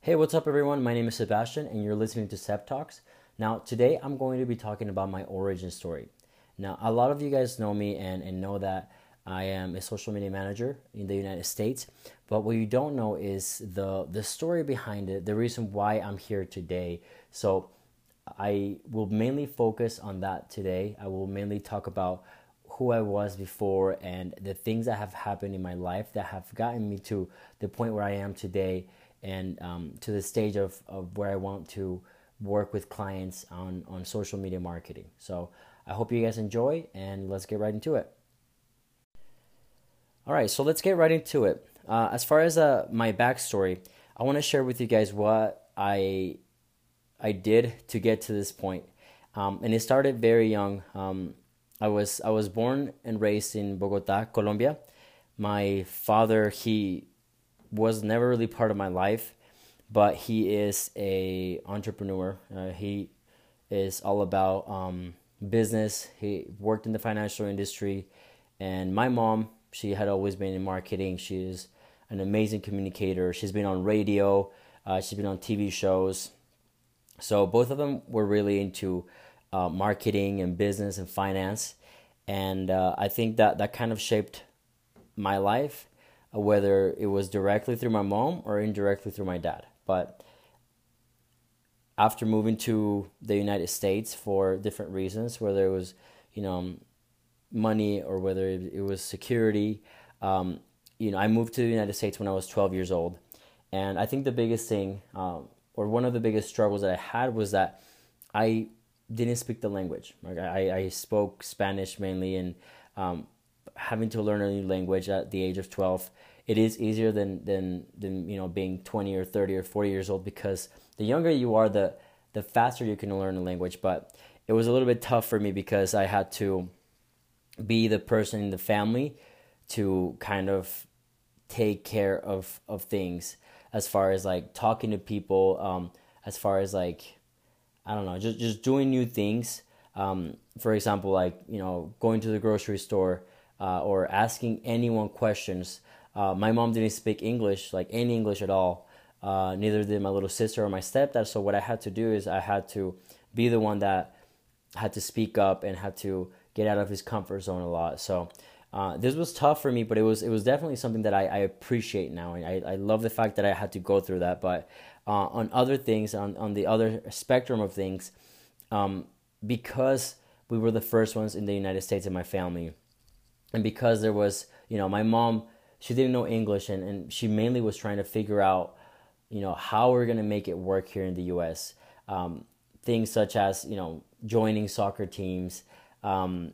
Hey, what's up, everyone? My name is Sebastian, and you're listening to Sep Talks. Now, today I'm going to be talking about my origin story. Now, a lot of you guys know me and, and know that I am a social media manager in the United States, but what you don't know is the the story behind it, the reason why I'm here today. So, I will mainly focus on that today. I will mainly talk about who I was before and the things that have happened in my life that have gotten me to the point where I am today and um, to the stage of, of where I want to work with clients on, on social media marketing. So I hope you guys enjoy and let's get right into it. All right, so let's get right into it. Uh, as far as uh, my backstory, I want to share with you guys what I I did to get to this point. Um, and it started very young. Um, I was I was born and raised in Bogota, Colombia. My father he was never really part of my life, but he is a entrepreneur. Uh, he is all about um, business. He worked in the financial industry, and my mom she had always been in marketing. She is an amazing communicator. She's been on radio. Uh, she's been on TV shows. So both of them were really into uh, marketing and business and finance, and uh, I think that that kind of shaped my life whether it was directly through my mom or indirectly through my dad. But after moving to the United States for different reasons, whether it was, you know, money or whether it was security, um, you know, I moved to the United States when I was 12 years old. And I think the biggest thing, um, or one of the biggest struggles that I had was that I didn't speak the language. Like I, I spoke Spanish mainly, and um, having to learn a new language at the age of 12 it is easier than than than you know being 20 or 30 or 40 years old because the younger you are the the faster you can learn a language. But it was a little bit tough for me because i had to be the person in the family to kind of take care of of things as far as like talking to people um as far as like i don't know just just doing new things. Um for example like you know going to the grocery store uh, or asking anyone questions. Uh, my mom didn't speak English, like any English at all. Uh, neither did my little sister or my stepdad. So what I had to do is I had to be the one that had to speak up and had to get out of his comfort zone a lot. So uh, this was tough for me, but it was it was definitely something that I, I appreciate now. And I, I love the fact that I had to go through that. But uh, on other things, on, on the other spectrum of things, um, because we were the first ones in the United States in my family, and because there was you know my mom she didn't know english and, and she mainly was trying to figure out you know how we're going to make it work here in the us um, things such as you know joining soccer teams um,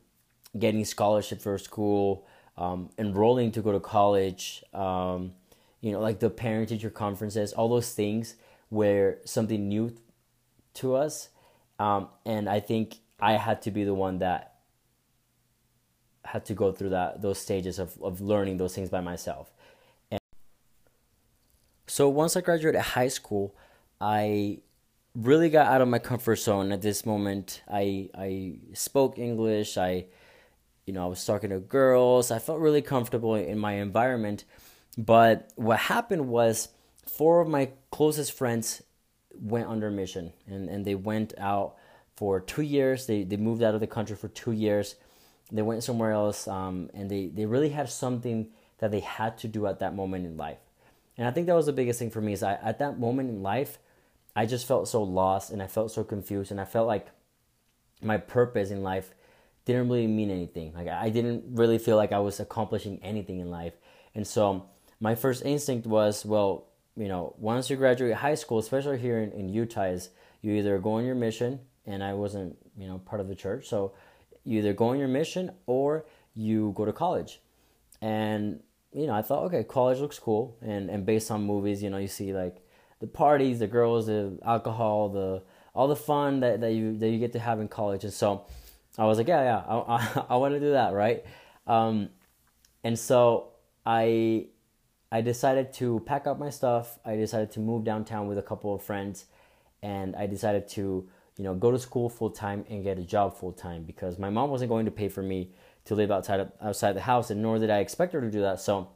getting scholarship for school um, enrolling to go to college um, you know like the parent teacher conferences all those things were something new to us. Um, and i think i had to be the one that had to go through that those stages of, of learning those things by myself. And so once I graduated high school, I really got out of my comfort zone at this moment. I I spoke English. I you know, I was talking to girls. I felt really comfortable in my environment. But what happened was four of my closest friends went under mission and, and they went out for two years. They they moved out of the country for two years they went somewhere else um, and they, they really had something that they had to do at that moment in life. And i think that was the biggest thing for me is I, at that moment in life i just felt so lost and i felt so confused and i felt like my purpose in life didn't really mean anything. Like i didn't really feel like i was accomplishing anything in life. And so my first instinct was well you know once you graduate high school especially here in, in utah is you either go on your mission and i wasn't you know part of the church. So you either go on your mission or you go to college. And you know, I thought, okay, college looks cool, and and based on movies, you know, you see like the parties, the girls, the alcohol, the all the fun that, that you that you get to have in college, and so I was like, yeah, yeah, I I, I want to do that, right? Um, and so I I decided to pack up my stuff. I decided to move downtown with a couple of friends, and I decided to you know, go to school full time and get a job full time because my mom wasn't going to pay for me to live outside of, outside the house, and nor did I expect her to do that. So,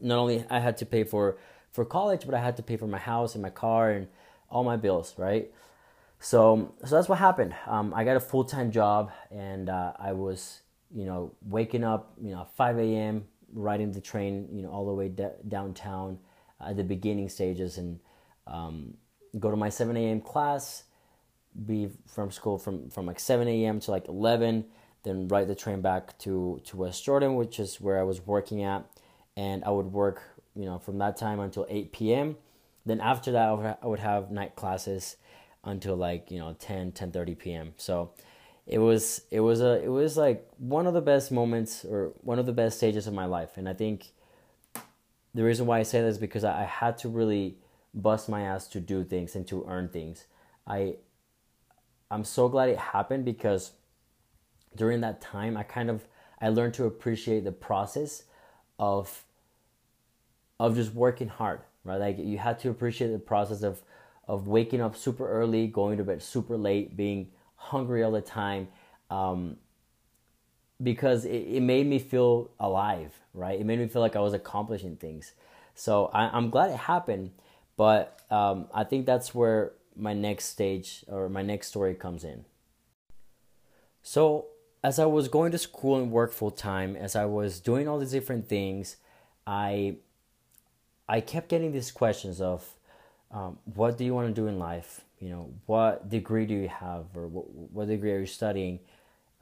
not only I had to pay for for college, but I had to pay for my house and my car and all my bills, right? So, so that's what happened. Um, I got a full time job, and uh, I was, you know, waking up, you know, 5 a.m., riding the train, you know, all the way d- downtown at the beginning stages, and um, go to my 7 a.m. class, be from school from from like 7 a.m. to like 11, then ride the train back to to West Jordan, which is where I was working at, and I would work, you know, from that time until 8 p.m. Then after that, I would have night classes until like you know 10 10:30 p.m. So it was it was a it was like one of the best moments or one of the best stages of my life, and I think the reason why I say this is because I, I had to really bust my ass to do things and to earn things. I I'm so glad it happened because during that time I kind of I learned to appreciate the process of of just working hard, right? Like you had to appreciate the process of of waking up super early, going to bed super late, being hungry all the time, um, because it, it made me feel alive, right? It made me feel like I was accomplishing things. So I, am glad it happened, but um, I think that's where my next stage or my next story comes in. So as I was going to school and work full time, as I was doing all these different things, I I kept getting these questions of um, what do you want to do in life? You know, what degree do you have, or what, what degree are you studying?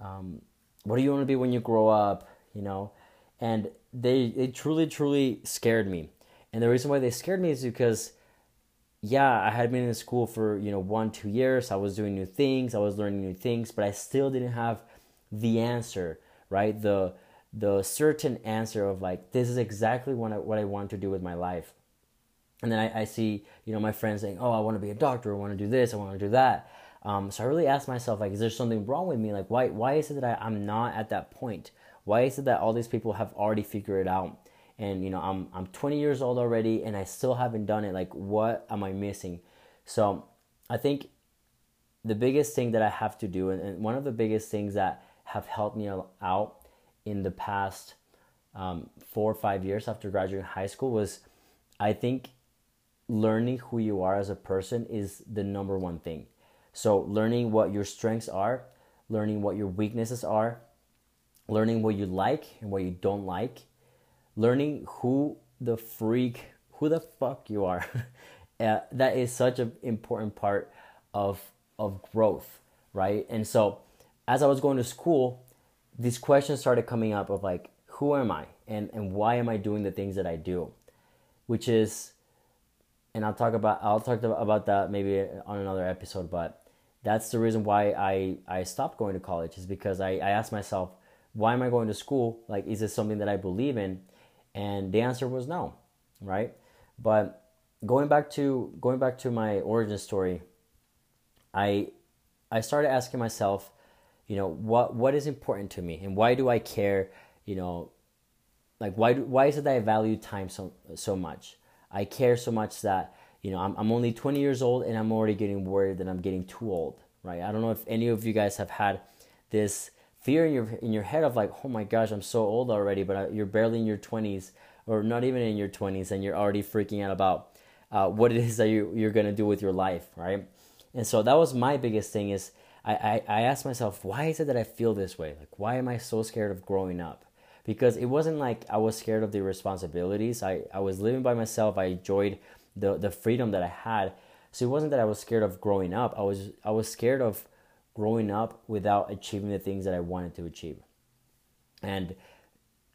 Um, what do you want to be when you grow up? You know, and they they truly truly scared me. And the reason why they scared me is because, yeah, I had been in school for you know one two years. I was doing new things. I was learning new things, but I still didn't have the answer, right? The the certain answer of like this is exactly what I, what I want to do with my life. And then I, I, see you know my friends saying oh i want to be a doctor. I want to do this. I want to do that. Um, so i really asked myself like is there something wrong with me? Like why why is it that I, i'm not at that point? Why is it that all these people have already figured it out and you know i'm i'm 20 years old already and i still haven't done it like what am i missing so i think the biggest thing that i have to do and, and one of the biggest things that have helped me out in the past um, four or five years after graduating high school was i think learning who you are as a person is the number one thing. So, learning what your strengths are, learning what your weaknesses are, learning what you like and what you don't like, learning who the freak, who the fuck you are. uh, that is such an important part of of growth, right? And so, as I was going to school, these questions started coming up of like, who am I, and and why am I doing the things that I do, which is and I'll talk about I'll talk about that maybe on another episode. But that's the reason why I I stopped going to college is because I I asked myself why am I going to school? Like, is this something that I believe in? And the answer was no, right? But going back to going back to my origin story, I I started asking myself, you know, what what is important to me and why do I care? You know, like why do, why is it that I value time so so much? I care so much that you know I'm, I'm only 20 years old and I'm already getting worried that I'm getting too old, right? I don't know if any of you guys have had this fear in your in your head of like, oh my gosh, I'm so old already, but you're barely in your 20s or not even in your 20s and you're already freaking out about uh, what it is that you, you're gonna do with your life, right? And so that was my biggest thing is I, I, I asked myself, why is it that I feel this way? Like, why am I so scared of growing up? because it wasn't like I was scared of the responsibilities. I, I was living by myself. I enjoyed the, the freedom that I had. So it wasn't that I was scared of growing up. I was I was scared of growing up without achieving the things that I wanted to achieve. And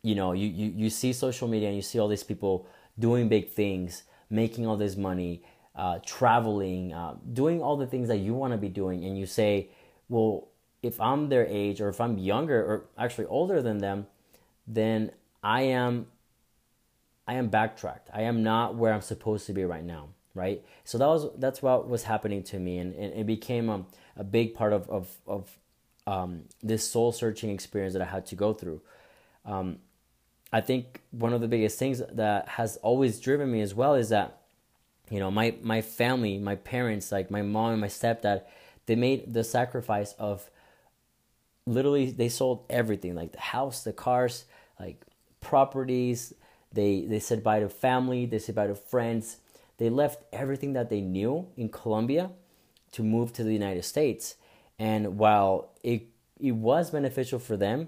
you know, you, you, you see social media and you see all these people doing big things, making all this money, uh, traveling, uh, doing all the things that you want to be doing, and you say, well, if I'm their age or if I'm younger or actually older than them, then I am I am backtracked. I am not where I'm supposed to be right now, right? So that was that's what was happening to me, and, and it became a, a big part of of, of um, this soul searching experience that I had to go through. Um, I think one of the biggest things that has always driven me as well is that you know my my family, my parents, like my mom and my stepdad, they made the sacrifice of literally they sold everything like the house, the cars, like properties, They they said bye to family. They said bye to friends. They left everything that they knew in Colombia to move to the United States. And while it it was beneficial for them,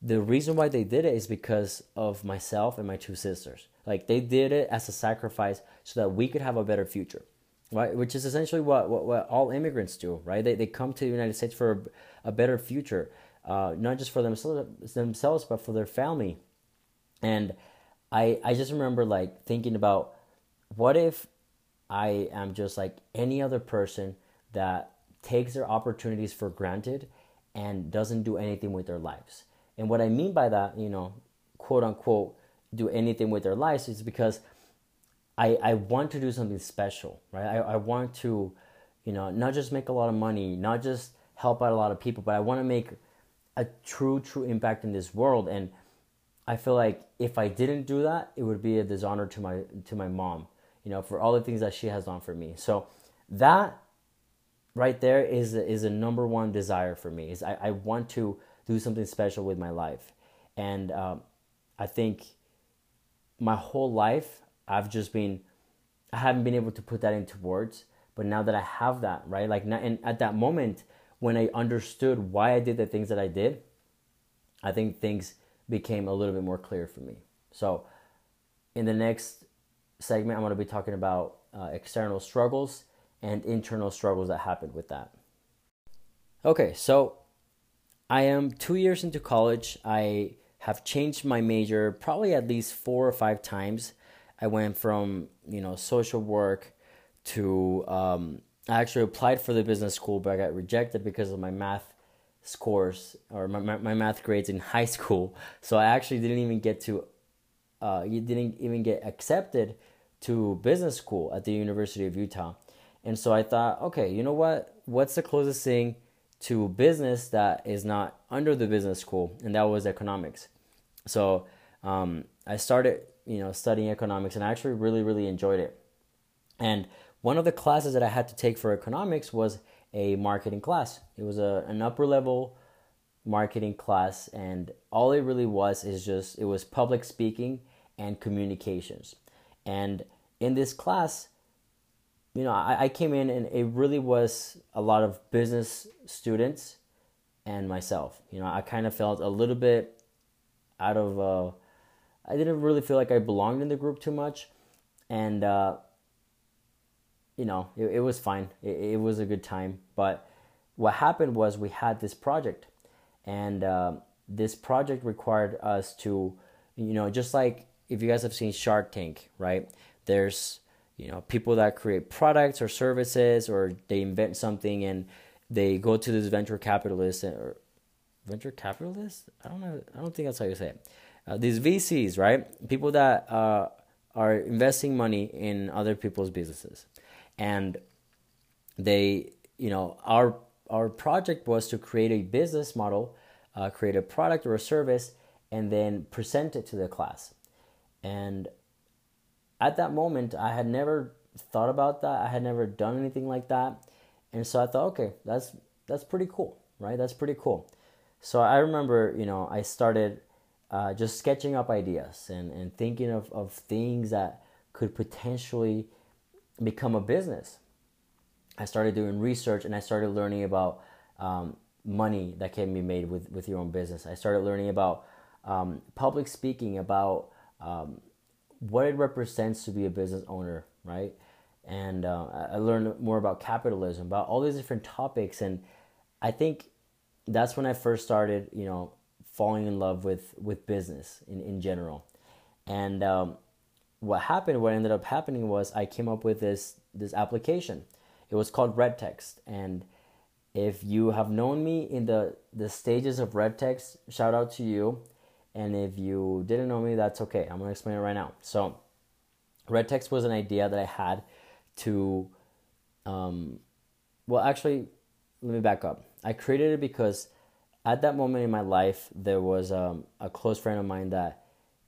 the reason why they did it is because of myself and my two sisters. Like they did it as a sacrifice so that we could have a better future, right? Which is essentially what, what, what all immigrants do, right? They, they come to the United States for a, a better future, uh, not just for themselves, themselves, but for their family. And I, I just remember like thinking about what if I am just like any other person that takes their opportunities for granted and doesn't do anything with their lives. And what I mean by that, you know, quote unquote, do anything with their lives is because I, I want to do something special, right? I, I want to, you know, not just make a lot of money, not just help out a lot of people, but I want to make a true, true impact in this world. And I feel like if I didn't do that, it would be a dishonor to my to my mom, you know, for all the things that she has done for me. So that right there is is a number one desire for me. Is I, I want to do something special with my life, and um, I think my whole life I've just been I haven't been able to put that into words, but now that I have that, right? Like now, and at that moment when I understood why I did the things that I did, I think things became a little bit more clear for me. So, in the next segment, I'm going to be talking about uh, external struggles and internal struggles that happened with that. Okay, so I am two years into college. I have changed my major probably at least four or five times. I went from you know social work to um, I actually applied for the business school, but I got rejected because of my math scores or my, my, math grades in high school. So I actually didn't even get to uh, you didn't even get accepted to business school at the University of Utah. And so I thought, okay, you know what? What's the closest thing to business that is not under the business school, and that was economics. So um, I started, you know, studying economics, and I actually really, really enjoyed it. And one of the classes that I had to take for economics was a marketing class. It was a, an upper level marketing class, and all it really was is just it was public speaking and communications. And in this class, you know, I, I came in and it really was a lot of business students and myself. You know, I kind of felt a little bit out of, uh, I didn't really feel like I belonged in the group too much. And, uh, you know, it, it was fine. It, it, was a good time. But what happened was we had this project. And uh, this project required us to, you know, just like if you guys have seen Shark Tank, right? There's you know people that create products or services or they invent something and they go to this venture capitalist or venture capitalist? I don't know i don't think that's how you say it. Uh, these vcs right? People that uh, are investing money in other people's businesses. And they you know our our project was to create a business model uh, create a product or a service and then present it to the class. And at that moment, I had never thought about that. I had never done anything like that. And so I thought, okay, that's that's pretty cool, right? That's pretty cool. So I remember, you know, I started uh, just sketching up ideas and, and thinking of, of things that could potentially become a business. I started doing research and I started learning about um, money that can be made with, with your own business. I started learning about um, public speaking, about um, what it represents to be a business owner, right? And uh, I learned more about capitalism, about all these different topics, and I think that's when I first started, you know, falling in love with with business in in general. And um, what happened, what ended up happening was I came up with this this application. It was called Red Text, and if you have known me in the the stages of Red Text, shout out to you. And if you didn't know me, that's okay. I'm going to explain it right now. So, red text was an idea that I had to, um, well, actually, let me back up. I created it because at that moment in my life, there was um, a close friend of mine that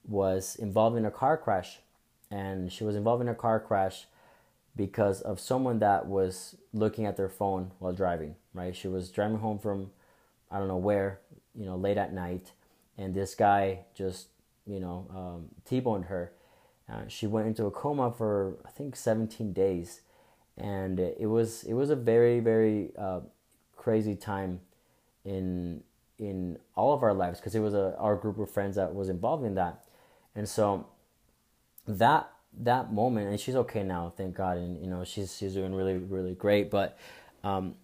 was involved in a car crash. And she was involved in a car crash because of someone that was looking at their phone while driving, right? She was driving home from, I don't know where, you know, late at night and this guy just you know, um, T-boned her. Uh, she went into a coma for I think 17 days, and it was it was a very very uh, crazy time in in all of our lives because it was a our group of friends that was involved in that, and so that that moment and she's okay now thank god and you know she's she's doing really really great. But um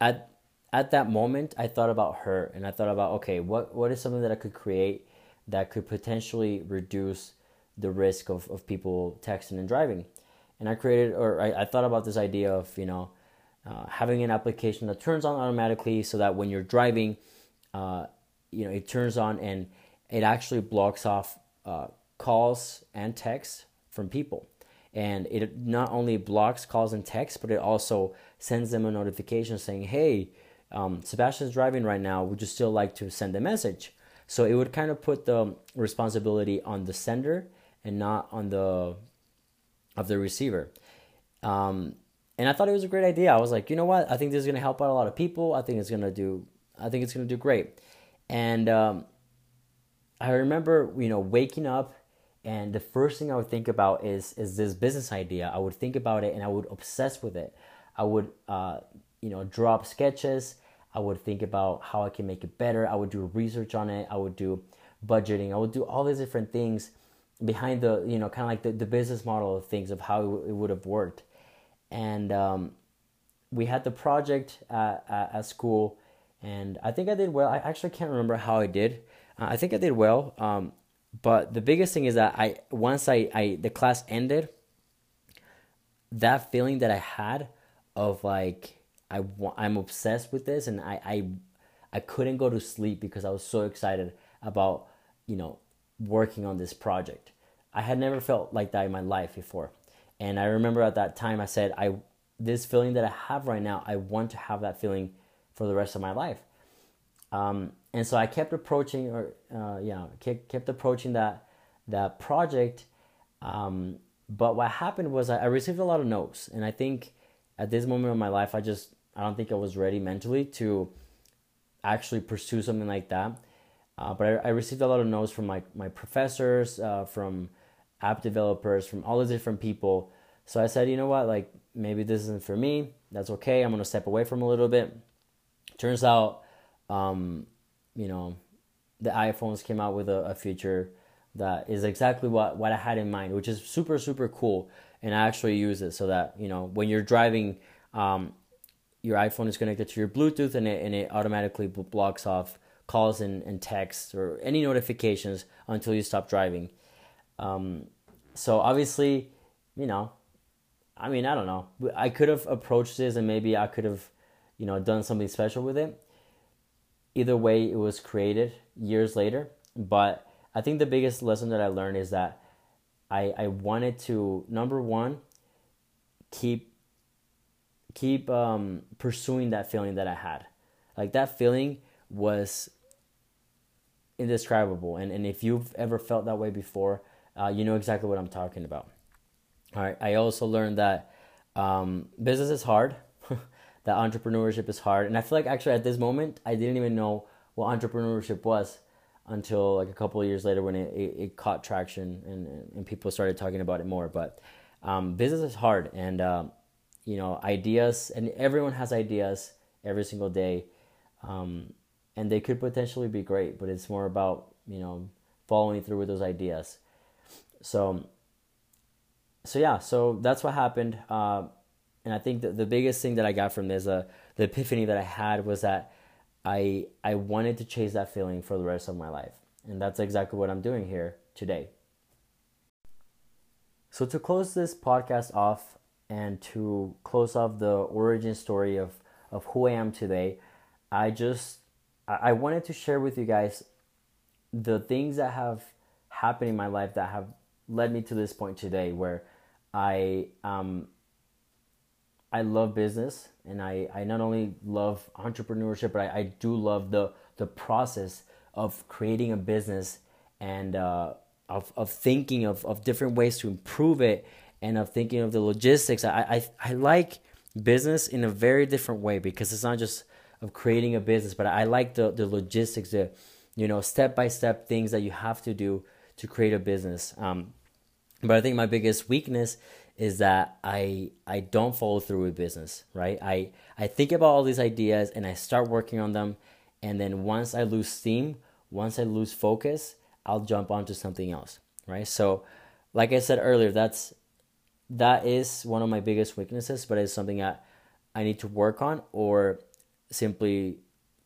at at that moment i thought about her and i thought about okay what what is something that i could create that could potentially reduce the risk of, of people texting and driving and i created or i, I thought about this idea of you know uh, having an application that turns on automatically so that when you're driving, uh, you know, it turns on and it actually blocks off uh, calls and texts from people. And it not only blocks calls and texts, but it also sends them a notification saying, hey, um, Sebastian's driving right now. Would you still like to send a message? So it would kind of put the responsibility on the sender and not on the of the receiver. Um, and I thought it was a great idea. I was like, you know what? I think this is going to help out a lot of people. I think it's going to do. I think it's going to do great. And um, I remember, you know, waking up, and the first thing I would think about is is this business idea. I would think about it, and I would obsess with it. I would, uh, you know, draw up sketches. I would think about how I can make it better. I would do research on it. I would do budgeting. I would do all these different things behind the, you know, kind of like the, the business model of things of how it, it would have worked and um, we had the project at, at, school, and I think I did well. I actually can't remember how I did. Uh, I think I did well. Um, but the biggest thing is that I once I, I the class ended, that feeling that I had of like I I'm obsessed with this, and I I I couldn't go to sleep because I was so excited about you know working on this project. I had never felt like that in my life before. And I remember at that time I said, I this feeling that I have right now, I want to have that feeling for the rest of my life. Um, and so I kept approaching, or uh, you know, kept, kept approaching that that project. Um, but what happened was I, I received a lot of no's, and I think at this moment of my life, I just I don't think I was ready mentally to actually pursue something like that. Uh, but I, I, received a lot of no's from my my professors, uh, from app developers, from all these different people. So I said, you know what, like maybe this isn't for me. That's okay. I'm gonna step away from a little bit. Turns out, um, you know, the iPhones came out with a, a feature that is exactly what what I had in mind, which is super super cool. And I actually use it so that you know when you're driving, um, your iPhone is connected to your Bluetooth and it and it automatically blocks off calls and, and texts or any notifications until you stop driving. Um, so obviously, you know, I mean, I don't know. I could have approached this and maybe I could have, you know, done something special with it. Either way, it was created years later. But I think the biggest lesson that I learned is that I, I wanted to, number one, keep keep um, pursuing that feeling that I had. Like that feeling was indescribable. And, and if you've ever felt that way before, uh, you know exactly what I'm talking about. All right. I also learned that um, business is hard, that entrepreneurship is hard, and I feel like actually at this moment I didn't even know what entrepreneurship was until like a couple of years later when it, it, it caught traction and and people started talking about it more. But um, business is hard, and uh, you know ideas, and everyone has ideas every single day, um, and they could potentially be great, but it's more about you know following through with those ideas. So, so yeah, so that's what happened. Uh, and I think that the biggest thing that I got from this, uh, the epiphany that I had was that I I wanted to chase that feeling for the rest of my life, and that's exactly what I'm doing here today. So to close this podcast off and to close off the origin story of of who I am today, I just I wanted to share with you guys the things that have happened in my life that have led me to this point today where I um I love business and I, I not only love entrepreneurship but I, I do love the the process of creating a business and uh, of, of thinking of, of different ways to improve it and of thinking of the logistics. I, I I like business in a very different way because it's not just of creating a business, but I like the, the logistics, the you know, step by step things that you have to do to create a business. Um, but I think my biggest weakness is that I I don't follow through with business, right? I I think about all these ideas and I start working on them, and then once I lose steam, once I lose focus, I'll jump onto something else, right? So, like I said earlier, that's that is one of my biggest weaknesses, but it's something that I need to work on or simply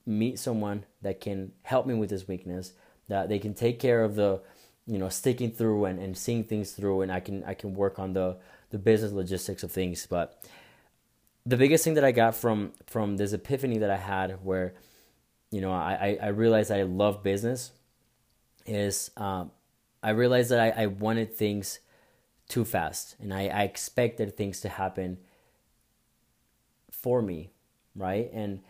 meet someone that can help me with this weakness, that they can take care of the, you know, sticking through and, and seeing things through and I can I can work on the the business logistics of things. But the biggest thing that I got from from this epiphany that I had where, you know, I, I realized I love business is um, I realized that I, I wanted things too fast and I, I expected things to happen for me, right? And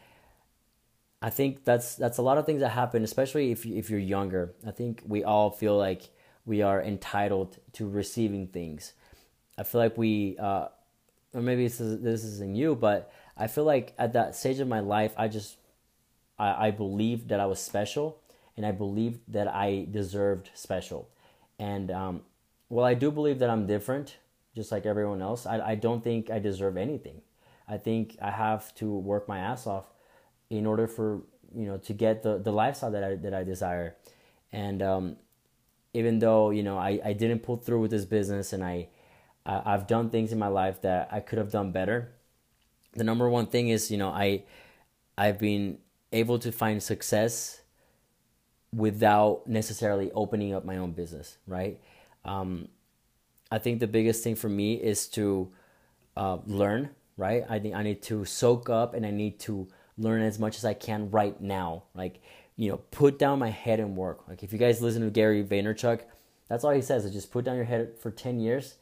I think that's that's a lot of things that happen, especially if if you're younger. I think we all feel like we are entitled to receiving things. I feel like we, uh, or maybe this is this isn't you, but I feel like at that stage of my life, I just I, I believed that I was special, and I believed that I deserved special, and um, well, I do believe that I'm different, just like everyone else. I, I don't think I deserve anything. I think I have to work my ass off in order for you know to get the, the lifestyle that I that I desire. And um, even though you know I, I didn't pull through with this business and I, I I've done things in my life that I could have done better. The number one thing is you know I I've been able to find success without necessarily opening up my own business, right? Um, I think the biggest thing for me is to uh, learn, right? I think I need to soak up and I need to learn as much as I can right now. Like, you know, put down my head and work. Like, if you guys listen to Gary Vaynerchuk, that's all he says is just put down your head for 10 years,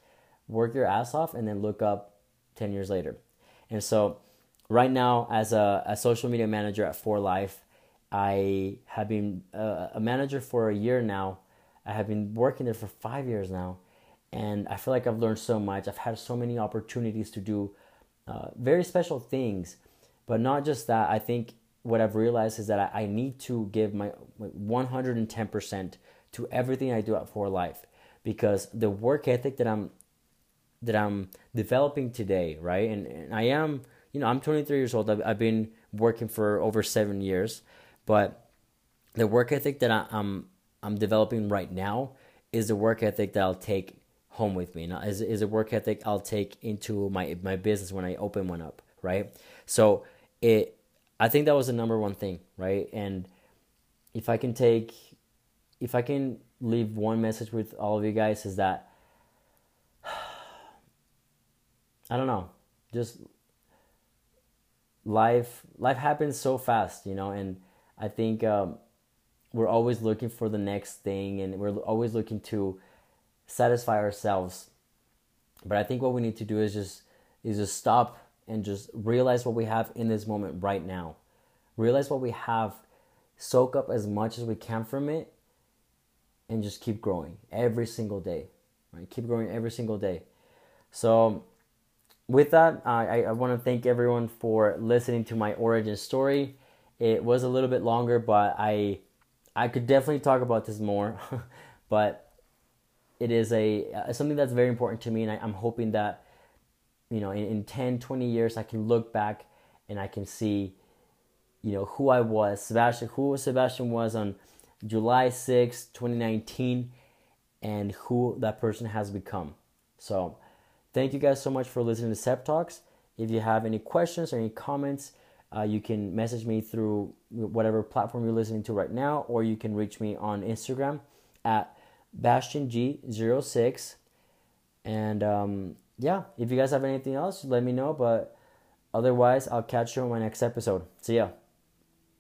work your ass off, and then look up 10 years later. And so, right now, as a, a social media manager at For Life, I have been uh, a manager for a year now I have been working there for five years now, and I feel like I've learned so much. I've had so many opportunities to do uh, very special things, but not just that. I think what I've realized is that I, I need to give my 110% to everything I do at For Life because the work ethic that I'm that I'm developing today, right? And, and I am, you know, I'm 23 years old. I've, I've been working for over seven years, but the work ethic that I, I'm I'm developing right now is a work ethic that I'll take home with me. Now, is is a work ethic I'll take into my my business when I open one up, right? So it, I think that was the number one thing, right? And if I can take, if I can leave one message with all of you guys is that I don't know, just life life happens so fast, you know, and I think um, we're always looking for the next thing and we're always looking to satisfy ourselves. But i think what we need to do is just is just stop and just realize what we have in this moment right now. Realize what we have soak up as much as we can from it and just keep growing every single day right? Keep growing every single day. So with that i, I want to thank everyone for listening to my origin story. It was a little bit longer but i I could definitely talk about this more, but it is a uh, something that's very important to me, and I, am hoping that you know in, in 10, 20 years I can look back and I can see you know who I was, Sebastian, who Sebastian was on July 6, 2019, and who that person has become. So, thank you guys so much for listening to Sep Talks. If you have any questions or any comments, uh, you can message me through whatever platform you're listening to right now, or you can reach me on Instagram at BastianG06. And um, yeah, if you guys have anything else, let me know. But otherwise, I'll catch you on my next episode. See ya.